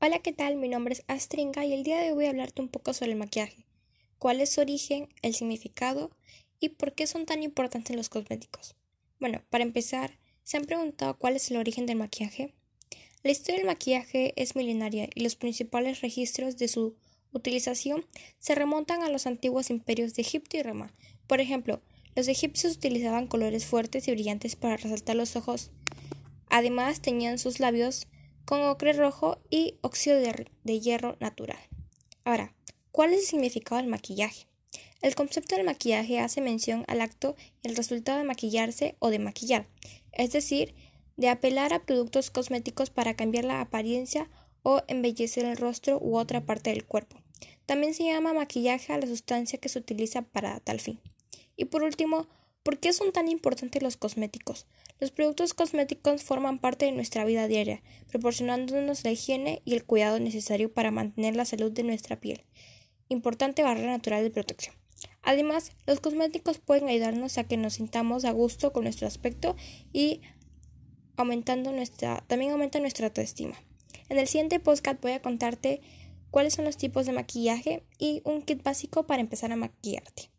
Hola, ¿qué tal? Mi nombre es Astringa y el día de hoy voy a hablarte un poco sobre el maquillaje, cuál es su origen, el significado y por qué son tan importantes los cosméticos. Bueno, para empezar, ¿se han preguntado cuál es el origen del maquillaje? La historia del maquillaje es milenaria y los principales registros de su utilización se remontan a los antiguos imperios de Egipto y Roma. Por ejemplo, los egipcios utilizaban colores fuertes y brillantes para resaltar los ojos. Además, tenían sus labios con ocre rojo y óxido de, hierro natural. Ahora, ¿cuál es el significado del maquillaje? El concepto del maquillaje hace mención al acto y el resultado de maquillarse o de maquillar, es decir, de apelar a productos cosméticos para cambiar la apariencia o embellecer el rostro u otra parte del cuerpo. También se llama maquillaje a la sustancia que se utiliza para tal fin. Y por último, ¿Por qué son tan importantes los cosméticos? Los productos cosméticos forman parte de nuestra vida diaria, proporcionándonos la higiene y el cuidado necesario para mantener la salud de nuestra piel. Importante barrera natural de protección. Además, los cosméticos pueden ayudarnos a que nos sintamos a gusto con nuestro aspecto y aumentando nuestra, también aumenta nuestra autoestima. En el siguiente podcast voy a contarte cuáles son los tipos de maquillaje y un kit básico para empezar a maquillarte.